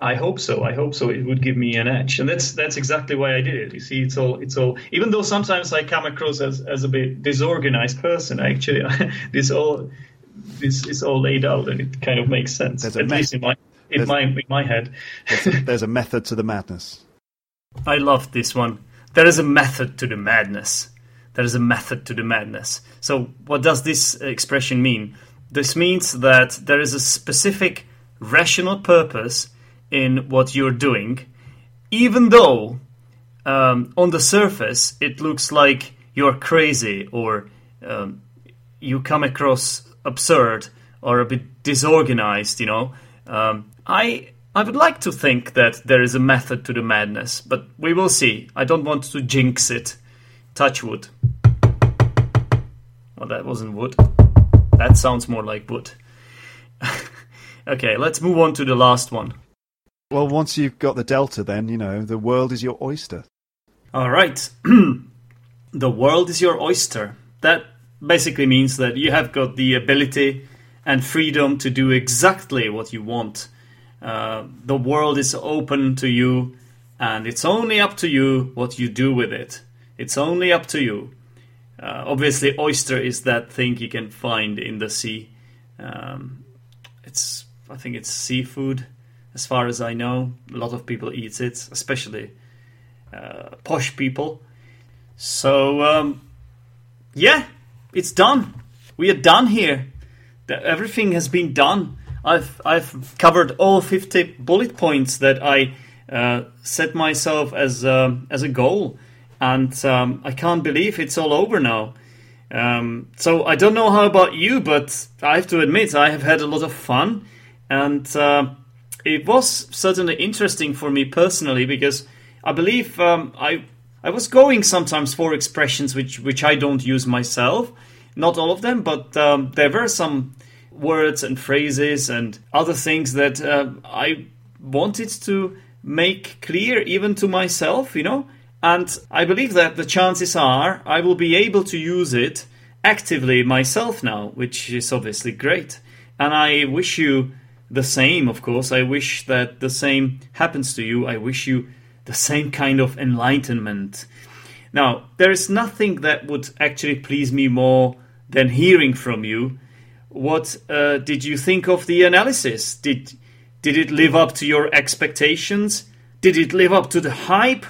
I hope so. I hope so. It would give me an edge, and that's that's exactly why I did it. You see, it's all it's all. Even though sometimes I come across as, as a bit disorganized person, actually, this all this is all laid out, and it kind of makes sense. There's at least in my in my in my head. there's, a, there's a method to the madness. I love this one. There is a method to the madness. There is a method to the madness. So, what does this expression mean? This means that there is a specific rational purpose in what you're doing, even though um, on the surface it looks like you're crazy or um, you come across absurd or a bit disorganized, you know. Um, I I would like to think that there is a method to the madness, but we will see. I don't want to jinx it. Touch wood. Well, that wasn't wood. That sounds more like wood. okay, let's move on to the last one. Well, once you've got the delta, then, you know, the world is your oyster. All right. the world is your oyster. That basically means that you have got the ability and freedom to do exactly what you want. Uh, the world is open to you, and it's only up to you what you do with it. It's only up to you. Uh, obviously, oyster is that thing you can find in the sea. Um, it's, I think it's seafood as far as I know. A lot of people eat it, especially uh, posh people. So, um, yeah, it's done. We are done here. Everything has been done. I've I've covered all fifty bullet points that I uh, set myself as um, as a goal, and um, I can't believe it's all over now. Um, so I don't know how about you, but I have to admit I have had a lot of fun, and uh, it was certainly interesting for me personally because I believe um, I I was going sometimes for expressions which which I don't use myself, not all of them, but um, there were some words and phrases and other things that uh, I wanted to make clear even to myself, you know. And I believe that the chances are I will be able to use it actively myself now, which is obviously great. And I wish you the same, of course. I wish that the same happens to you. I wish you the same kind of enlightenment. Now, there is nothing that would actually please me more than hearing from you. What uh, did you think of the analysis? Did did it live up to your expectations? Did it live up to the hype?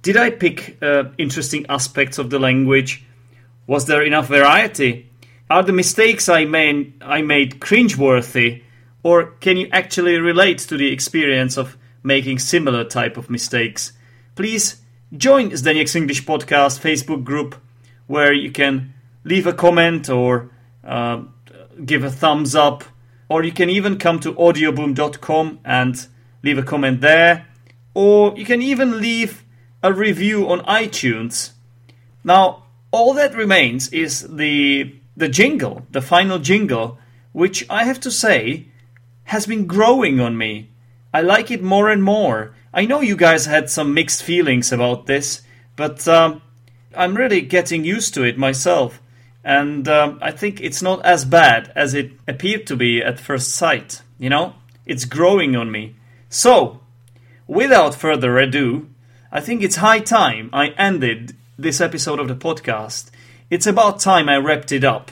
Did I pick uh, interesting aspects of the language? Was there enough variety? Are the mistakes I made I made cringeworthy, or can you actually relate to the experience of making similar type of mistakes? Please join Zdenek's English Podcast Facebook group, where you can leave a comment or uh, give a thumbs up, or you can even come to audioboom.com and leave a comment there, or you can even leave a review on iTunes. Now, all that remains is the the jingle, the final jingle, which I have to say has been growing on me. I like it more and more. I know you guys had some mixed feelings about this, but um, I'm really getting used to it myself and um, I think it's not as bad as it appeared to be at first sight. You know, it's growing on me. So, without further ado, I think it's high time I ended this episode of the podcast. It's about time I wrapped it up.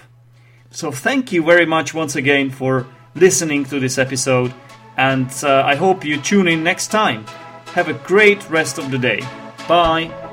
So, thank you very much once again for listening to this episode, and uh, I hope you tune in next time. Have a great rest of the day. Bye.